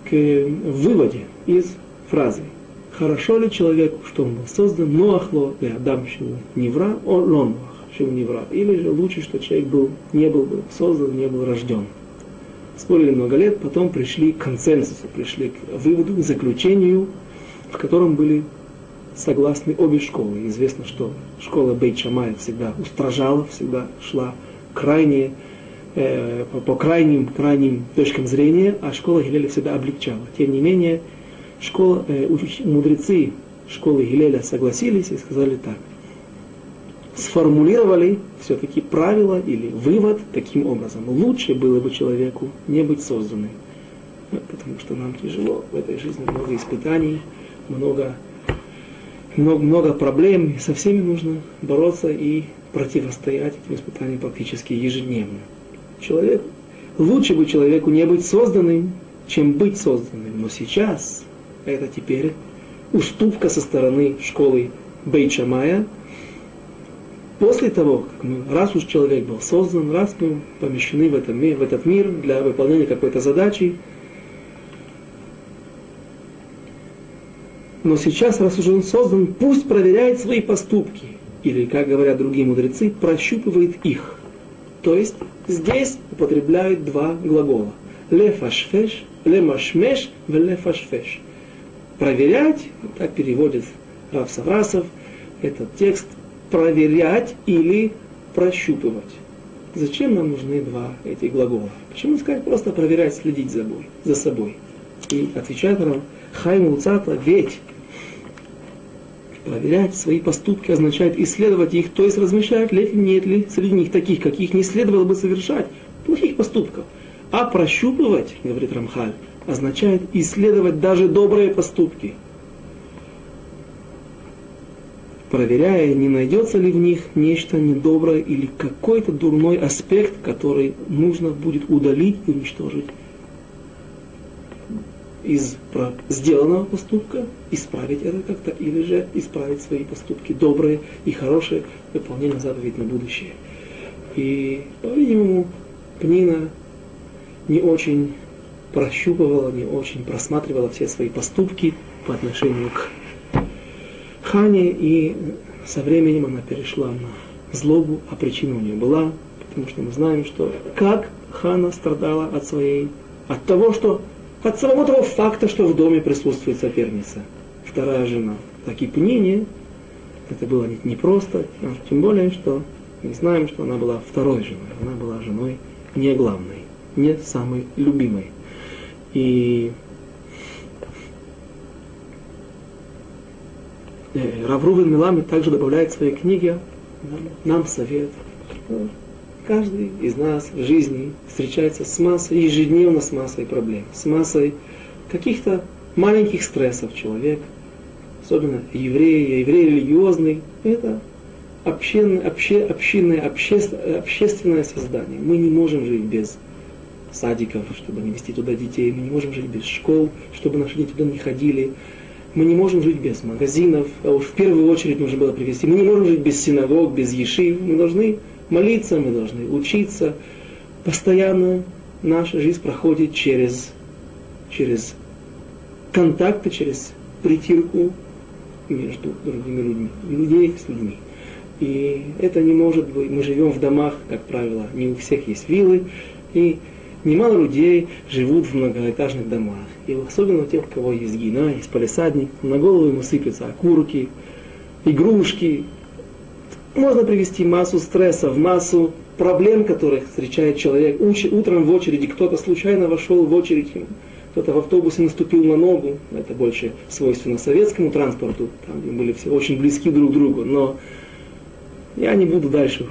к выводе из фразы. Хорошо ли человеку, что он был создан, но ахло и Адам шиву невра, он лон шиву невра. Или же лучше, что человек был, не был бы создан, не был рожден. Спорили много лет, потом пришли к консенсусу, пришли к выводу, к заключению, в котором были согласны обе школы. Известно, что школа Бейт Шамая всегда устражала, всегда шла крайне, э, по, по крайним, крайним точкам зрения, а школа Гилеля всегда облегчала. Тем не менее, школа, э, мудрецы школы Гилеля согласились и сказали так. Сформулировали все-таки правило или вывод таким образом. Лучше было бы человеку не быть созданным. Ну, потому что нам тяжело в этой жизни, много испытаний, много, много, много проблем. И со всеми нужно бороться и противостоять этим испытаниям практически ежедневно. Человек, лучше бы человеку не быть созданным, чем быть созданным. Но сейчас это теперь уступка со стороны школы Бейчамая. После того, как мы, раз уж человек был создан, раз мы помещены в, этом, в этот мир для выполнения какой-то задачи, но сейчас, раз уже он создан, пусть проверяет свои поступки. Или, как говорят другие мудрецы, прощупывает их. То есть здесь употребляют два глагола. Лефашфеш, лемашмеш, велефашфеш проверять, так переводит Рав Саврасов этот текст, проверять или прощупывать. Зачем нам нужны два эти глагола? Почему сказать просто проверять, следить за собой? За собой? И отвечает нам Хайм Уцата, ведь проверять свои поступки означает исследовать их, то есть размышляют ли, нет ли среди них таких, каких не следовало бы совершать, плохих поступков. А прощупывать, говорит Рамхаль, означает исследовать даже добрые поступки, проверяя, не найдется ли в них нечто недоброе или какой-то дурной аспект, который нужно будет удалить и уничтожить из сделанного поступка, исправить это как-то, или же исправить свои поступки добрые и хорошие, выполнение заповедей на будущее. И, по-видимому, Пнина не очень прощупывала, не очень просматривала все свои поступки по отношению к Хане, и со временем она перешла на злобу, а причина у нее была, потому что мы знаем, что как Хана страдала от своей, от того, что, от самого того факта, что в доме присутствует соперница, вторая жена. Так и Пнине, это было непросто, а тем более, что мы знаем, что она была второй женой, она была женой не главной, не самой любимой. И Раврувен Милами также добавляет в своей книге нам совет. Каждый из нас в жизни встречается с массой, ежедневно с массой проблем, с массой каких-то маленьких стрессов человек, особенно евреи, еврей религиозный, это общинное, обще, общинное, обще, общественное создание. Мы не можем жить без садиков, чтобы не вести туда детей. Мы не можем жить без школ, чтобы наши дети туда не ходили. Мы не можем жить без магазинов, а уж в первую очередь нужно было привести. Мы не можем жить без синагог, без ешив. Мы должны молиться, мы должны учиться. Постоянно наша жизнь проходит через, через контакты, через притирку между другими людьми, людей с людьми. И это не может быть, мы живем в домах, как правило, не у всех есть виллы, и немало людей живут в многоэтажных домах. И особенно у тех, у кого есть гина, есть полисадник, на голову ему сыпятся окурки, игрушки. Можно привести массу стрессов, массу проблем, которых встречает человек. Утром в очереди кто-то случайно вошел в очередь, кто-то в автобусе наступил на ногу. Это больше свойственно советскому транспорту, там где были все очень близки друг к другу. Но я не буду дальше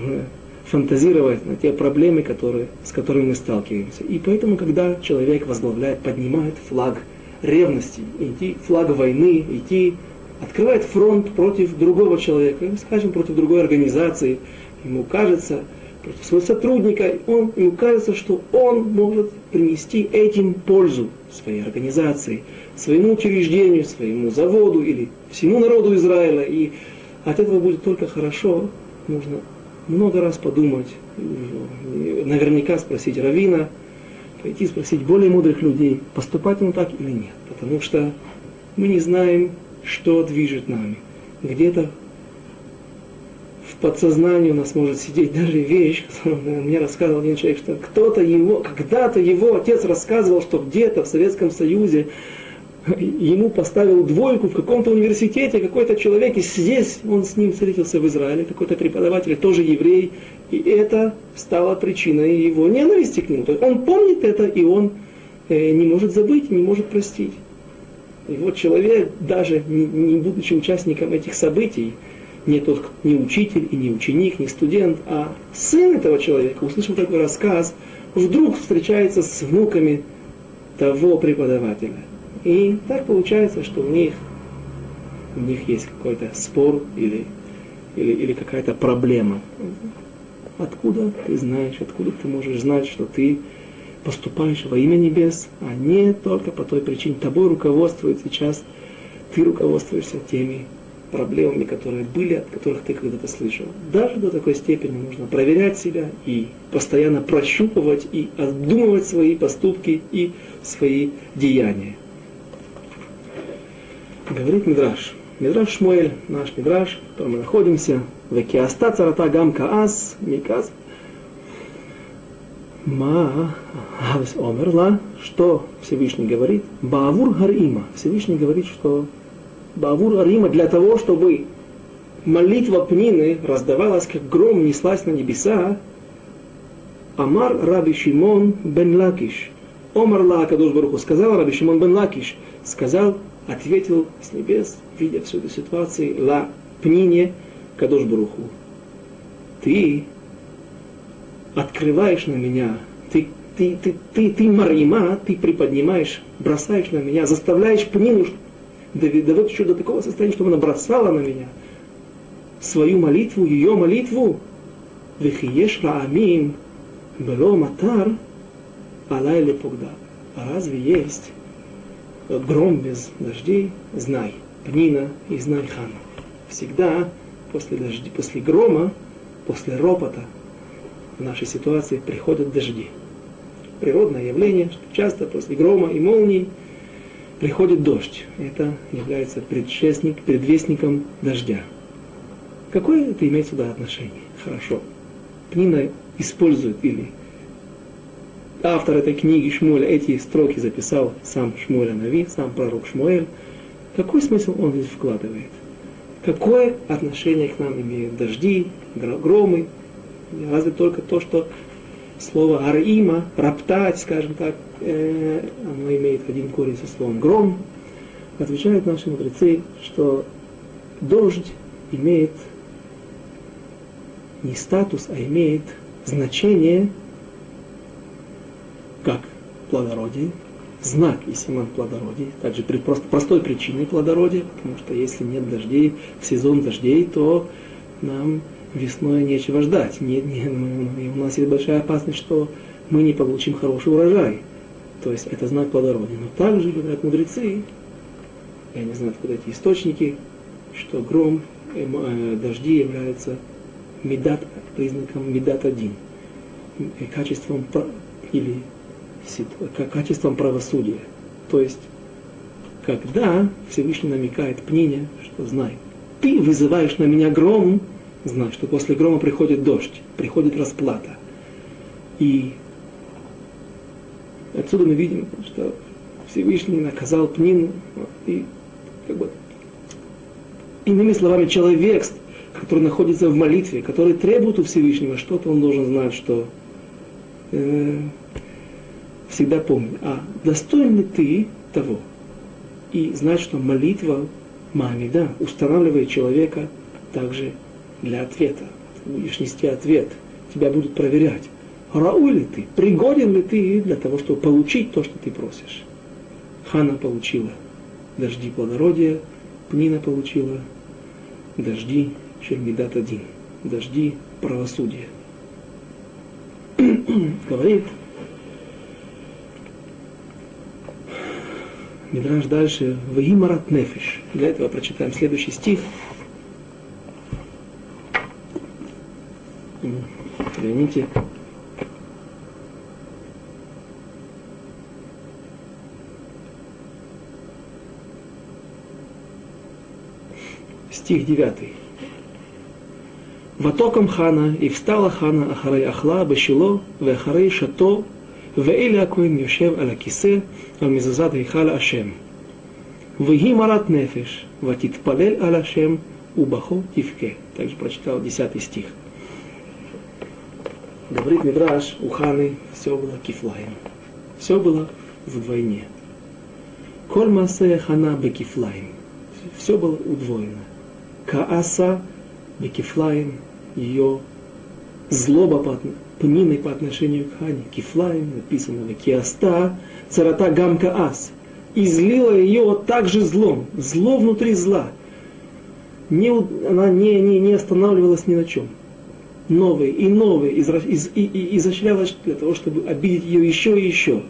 фантазировать на те проблемы, которые, с которыми мы сталкиваемся. И поэтому, когда человек возглавляет, поднимает флаг ревности, идти, флаг войны, идти открывает фронт против другого человека, скажем, против другой организации, ему кажется, против своего сотрудника, он, ему кажется, что он может принести этим пользу своей организации, своему учреждению, своему заводу или всему народу Израиля. И от этого будет только хорошо. Нужно много раз подумать, наверняка спросить Равина, пойти спросить более мудрых людей, поступать ему так или нет. Потому что мы не знаем, что движет нами. Где-то в подсознании у нас может сидеть даже вещь, которую мне рассказывал один человек, что кто-то его, когда-то его отец рассказывал, что где-то в Советском Союзе ему поставил двойку в каком-то университете какой-то человек, и здесь он с ним встретился в Израиле, какой-то преподаватель, тоже еврей, и это стало причиной его ненависти к нему. То есть он помнит это, и он э, не может забыть, не может простить. И вот человек, даже не, не будучи участником этих событий, не тот, не учитель и не ученик, не студент, а сын этого человека, услышав такой рассказ, вдруг встречается с внуками того преподавателя. И так получается, что у них, у них есть какой-то спор или, или, или какая-то проблема. Откуда ты знаешь, откуда ты можешь знать, что ты поступаешь во имя небес, а не только по той причине. Тобой руководствует сейчас, ты руководствуешься теми проблемами, которые были, от которых ты когда-то слышал. Даже до такой степени нужно проверять себя и постоянно прощупывать и обдумывать свои поступки и свои деяния. Говорит Мидраш. Мидраш Шмуэль, наш Мидраш, в котором мы находимся, Векиаста царата гам каас, миказ. Ма омерла, что Всевышний говорит? Баавур Гарима. Всевышний говорит, что Баавур Гарима для того, чтобы молитва Пнины раздавалась, как гром неслась на небеса, Амар Раби Шимон бен Лакиш. Омар Ла Кадуш Баруху сказал Раби Шимон бен Лакиш, сказал ответил с небес, видя всю эту ситуацию, ла пнине кадош бруху. Ты открываешь на меня, ты, ты, ты, ты, ты марима, ты приподнимаешь, бросаешь на меня, заставляешь пнину доводить еще до такого состояния, чтобы она бросала на меня свою молитву, ее молитву. Вехиеш раамим бело матар алай лепугда. А разве есть гром без дождей, знай, пнина и знай хана. Всегда после, дожди, после грома, после ропота в нашей ситуации приходят дожди. Природное явление, что часто после грома и молний приходит дождь. Это является предшественник, предвестником дождя. Какое это имеет сюда отношение? Хорошо. Пнина использует или автор этой книги Шмуэль эти строки записал сам Шмуэль Нави, сам пророк Шмуэль. Какой смысл он здесь вкладывает? Какое отношение к нам имеют дожди, громы? Разве только то, что слово арима, роптать, скажем так, э, оно имеет один корень со словом гром. Отвечают наши мудрецы, что дождь имеет не статус, а имеет значение как плодородие, знак и симан плодородия, также просто, простой причиной плодородия, потому что если нет дождей, в сезон дождей, то нам весной нечего ждать. Не, не, мы, у нас есть большая опасность, что мы не получим хороший урожай. То есть это знак плодородия. Но также говорят мудрецы, я не знаю, откуда эти источники, что гром, э, э, дожди являются медат, признаком медат один, э, качеством или качеством правосудия. То есть, когда Всевышний намекает Пнине, что знай, ты вызываешь на меня гром, знай, что после грома приходит дождь, приходит расплата. И отсюда мы видим, что Всевышний наказал Пнину, и как бы, иными словами, человек, который находится в молитве, который требует у Всевышнего что-то, он должен знать, что э, всегда помни, а достоин ли ты того? И знать, что молитва Мамида устанавливает человека также для ответа. Ты будешь нести ответ, тебя будут проверять. Рау ли ты, пригоден ли ты для того, чтобы получить то, что ты просишь. Хана получила дожди плодородия, Пнина получила дожди Шельмидат один, дожди правосудия. Говорит Мидраж дальше, Вагимарат нефиш. Для этого прочитаем следующий стих. Извините. Стих 9. Ватоком хана, и встала хана ахарей ахла бешило, вехарей шато, ואלה הכהן יושב על הכיסא, על מזוזת היכל השם. ויהי מרת נפש, ותתפלל על השם, ובכו תבכה. Также прочитал 10 стих. Говорит Мидраш, у Ханы все было кифлаем. Все было вдвойне. Коль масея хана бекифлаем. Все было удвоено. Кааса бекифлаем, ее злоба по, пниной по отношению к Хане. Кифлаем, написано Киаста, царата гамка ас. Излила ее также злом. Зло внутри зла. Не, она не, не, не останавливалась ни на чем. Новые и новые из, и, и, изощрялась для того, чтобы обидеть ее еще и еще.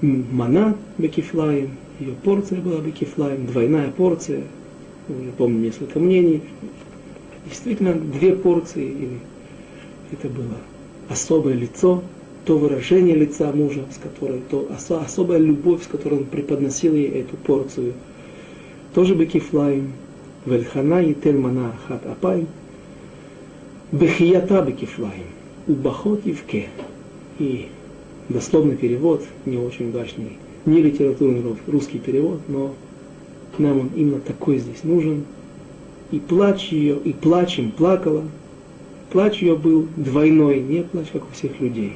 Мана Бекифлаем, ее порция была Бекифлаем, двойная порция. Я помню несколько мнений. Действительно, две порции или это было особое лицо, то выражение лица мужа, с которой, то осо, особая любовь, с которой он преподносил ей эту порцию. Тоже бекифлаем, вельхана и тельмана хат апай, бехията бекифлаем, убахот и вке. И дословный перевод, не очень удачный, не литературный русский перевод, но нам он именно такой здесь нужен. И плач ее, и плачем плакала, Плач ее был двойной, не плач, как у всех людей.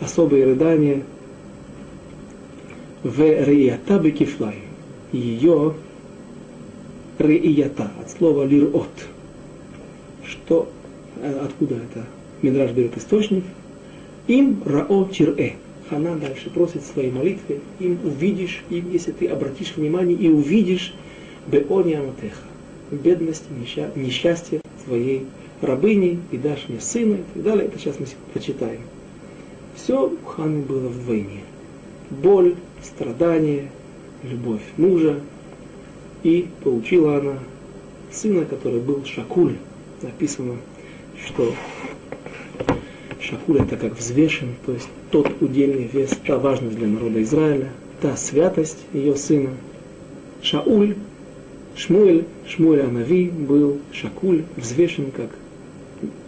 Особые рыдания в реята бекифлай. Ее реията, от слова лирот. Что, э, откуда это? Мидраж берет источник. Им рао чирэ. Хана дальше просит своей молитве, им увидишь, им, если ты обратишь внимание и увидишь беони аматеха, бедность, несчастье твоей рабыни, и дашь мне сына, и так далее. Это сейчас мы прочитаем. Все у Ханы было в войне. Боль, страдание, любовь мужа. И получила она сына, который был Шакуль. Написано, что Шакуль это как взвешен, то есть тот удельный вес, та важность для народа Израиля, та святость ее сына. Шауль, Шмуэль, Шмуэль Анави был Шакуль, взвешен как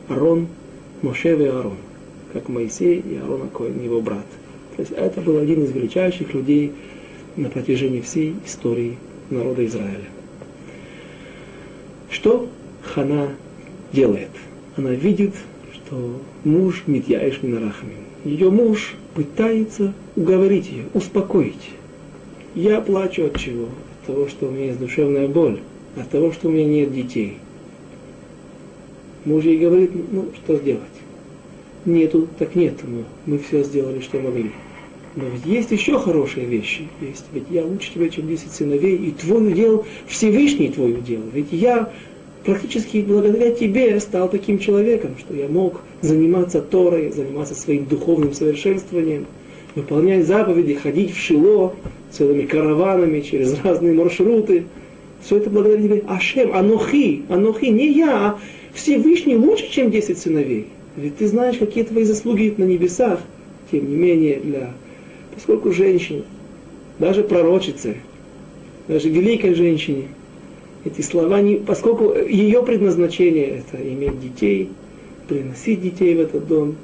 Арон, Моше и Аарон, как Моисей и Аарон Акоин, его брат. То есть это был один из величайших людей на протяжении всей истории народа Израиля. Что Хана делает? Она видит, что муж Митьяиш Минарахами. Ее муж пытается уговорить ее, успокоить. Я плачу от чего? Того, что у меня есть душевная боль, от того, что у меня нет детей – Муж ей говорит, ну, что сделать? Нету, так нет, но мы все сделали, что могли. Но ведь есть еще хорошие вещи. Есть, ведь я лучше тебя, чем 10 сыновей, и твой удел, Всевышний твой удел. Ведь я практически благодаря тебе стал таким человеком, что я мог заниматься Торой, заниматься своим духовным совершенствованием, выполнять заповеди, ходить в Шило целыми караванами через разные маршруты. Все это благодаря тебе. Ашем, Анохи, Анохи, не я, а Всевышний лучше, чем 10 сыновей. Ведь ты знаешь, какие твои заслуги на небесах. Тем не менее, для... поскольку женщина, даже пророчица, даже великой женщине, эти слова, не, поскольку ее предназначение это иметь детей, приносить детей в этот дом,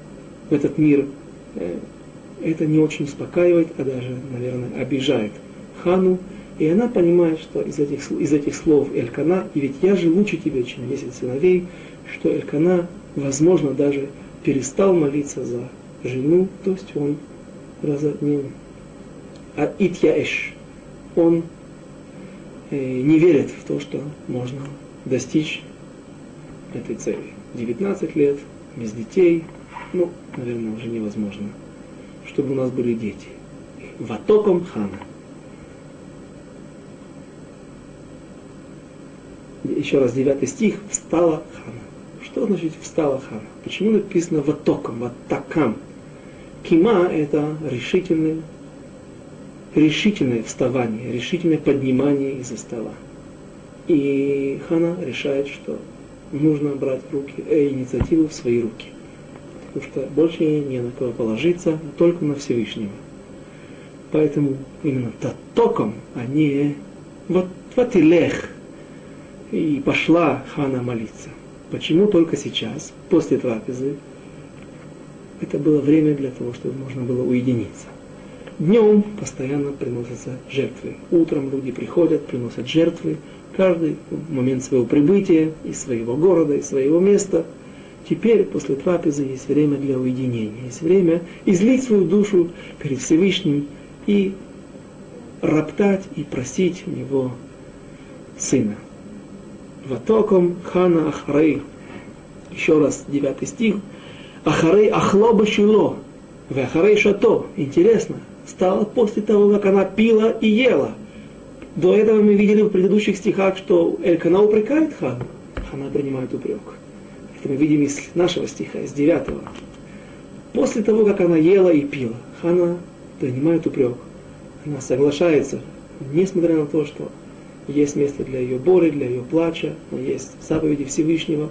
в этот мир, э, это не очень успокаивает, а даже, наверное, обижает Хану, и она понимает, что из этих, из этих слов Элькана, и ведь я же лучше тебя, чем 10 сыновей, что Элькана, возможно, даже перестал молиться за жену, то есть он разоднил. А Итьяэш, он э, не верит в то, что можно достичь этой цели. 19 лет, без детей, ну, наверное, уже невозможно, чтобы у нас были дети. Ватоком хана. еще раз девятый стих, встала Хана. Что значит встала Хана? Почему написано ватоком, ватакам? Кима – это решительное, решительное вставание, решительное поднимание из-за стола. И Хана решает, что нужно брать руки, э, инициативу в свои руки. Потому что больше не на кого положиться, только на Всевышнего. Поэтому именно татоком, а не вот ватилех. И пошла Хана молиться. Почему только сейчас, после трапезы? Это было время для того, чтобы можно было уединиться. Днем постоянно приносятся жертвы. Утром люди приходят, приносят жертвы. Каждый момент своего прибытия из своего города, из своего места. Теперь, после трапезы, есть время для уединения. Есть время излить свою душу перед Всевышним и роптать и просить у него сына. Ватоком хана ахрей. Еще раз, девятый стих. Ахарей ахлоба шило. Вахарей шато. Интересно. Стало после того, как она пила и ела. До этого мы видели в предыдущих стихах, что Элькана упрекает Хану. Хана принимает упрек. Это мы видим из нашего стиха, из девятого. После того, как она ела и пила, Хана принимает упрек. Она соглашается, несмотря на то, что есть место для ее боли, для ее плача, есть заповеди Всевышнего.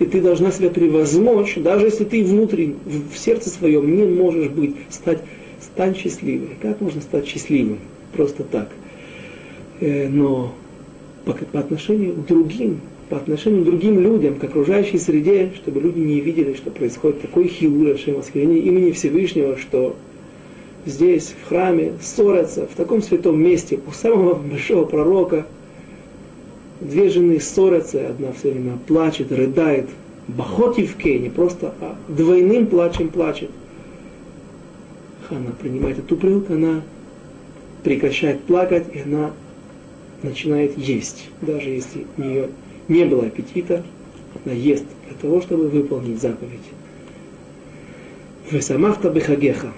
И ты должна себя превозмочь, даже если ты внутри, в сердце своем не можешь быть, стать, стань счастливой. Как можно стать счастливым? Просто так. Э, но по, по отношению к другим, по отношению к другим людям, к окружающей среде, чтобы люди не видели, что происходит такой хилур, осквернение имени Всевышнего, что здесь, в храме, ссорятся в таком святом месте у самого большого пророка. Две жены ссорятся, одна все время плачет, рыдает. Бахотивке, не просто, а двойным плачем плачет. Хана принимает эту упрек, она прекращает плакать, и она начинает есть. Даже если у нее не было аппетита, она ест для того, чтобы выполнить заповедь. Весамахта бехагеха.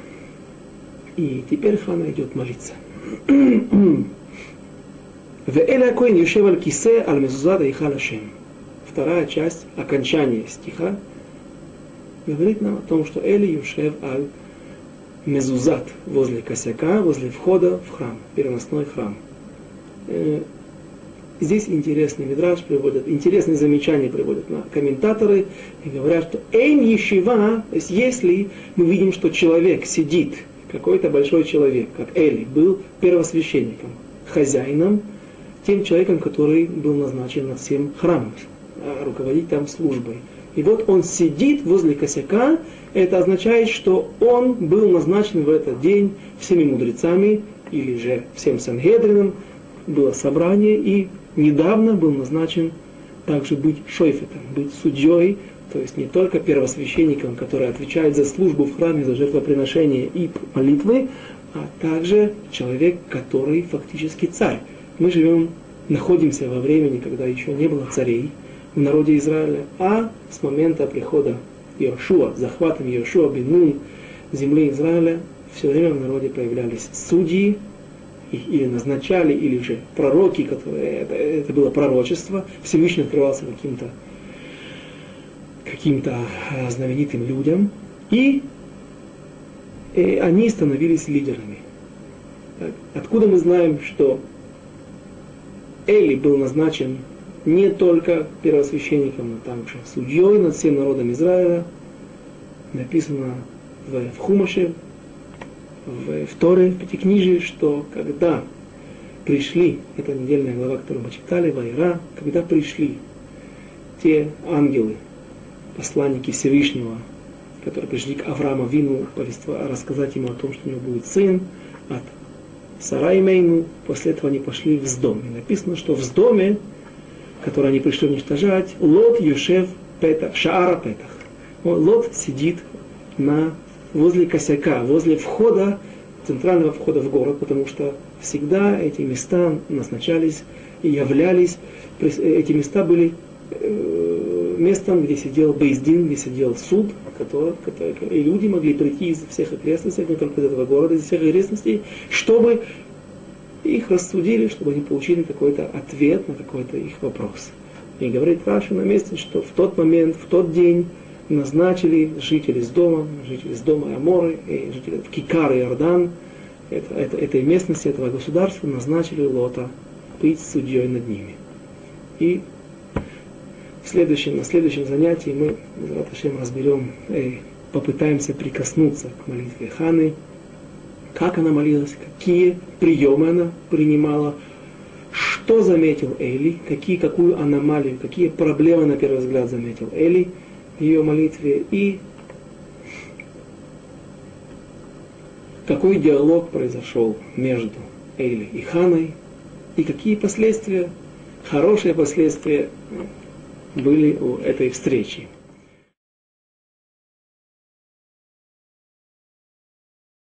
И теперь Хана идет молиться. Веэля Коин Юшев аль кисе аль мезузада и халашем. Вторая часть, окончание стиха, говорит нам о том, что Эли Юшев аль мезузат возле косяка, возле входа в храм, переносной храм. Здесь интересный мидраж приводят, интересные замечания приводят на комментаторы и говорят, что эйм ешива, то есть если мы видим, что человек сидит какой-то большой человек, как Эли, был первосвященником, хозяином, тем человеком, который был назначен над всем храмом, а, руководить там службой. И вот он сидит возле косяка, это означает, что он был назначен в этот день всеми мудрецами, или же всем Сангедрином, было собрание, и недавно был назначен также быть шойфетом, быть судьей то есть не только первосвященником, который отвечает за службу в храме, за жертвоприношение и молитвы, а также человек, который фактически царь. Мы живем, находимся во времени, когда еще не было царей в народе Израиля, а с момента прихода Иошуа, захватом Иошуа Бенун земли Израиля, все время в народе появлялись судьи, или назначали, или же пророки, которые, это, это было пророчество, Всевышний открывался каким-то каким-то э, знаменитым людям, и, и э, они становились лидерами. Так, откуда мы знаем, что Эли был назначен не только первосвященником, но также судьей над всем народом Израиля, написано в Хумаше, в, Торе, в Пятикнижии, что когда пришли, это недельная глава, которую мы читали, Вайра, когда пришли те ангелы, посланники Всевышнего, которые пришли к Аврааму Вину рассказать ему о том, что у него будет сын от Сарай Мейну. После этого они пошли в Вздом. И написано, что в Вздоме, который они пришли уничтожать, Лот Юшев Петах, Шаара Петах. Лот сидит на, возле косяка, возле входа, центрального входа в город, потому что всегда эти места назначались и являлись, эти места были Э, местом, где сидел Бейздин, где сидел суд, который, который, и люди могли прийти из всех окрестностей, не только из этого города, из всех окрестностей, чтобы их рассудили, чтобы они получили какой-то ответ на какой-то их вопрос. И говорит Раши на месте, что в тот момент, в тот день назначили жители из дома, жители из дома Аморы, и жители Кикар и Иордан, это, это, этой местности, этого государства, назначили Лота быть судьей над ними. И в следующем, на следующем занятии мы, Раташем, разберем, э, попытаемся прикоснуться к молитве Ханы, как она молилась, какие приемы она принимала, что заметил Эли, какие, какую аномалию, какие проблемы на первый взгляд заметил Эли ее молитве и какой диалог произошел между Эйли и Ханой, и какие последствия, хорошие последствия были у этой встречи.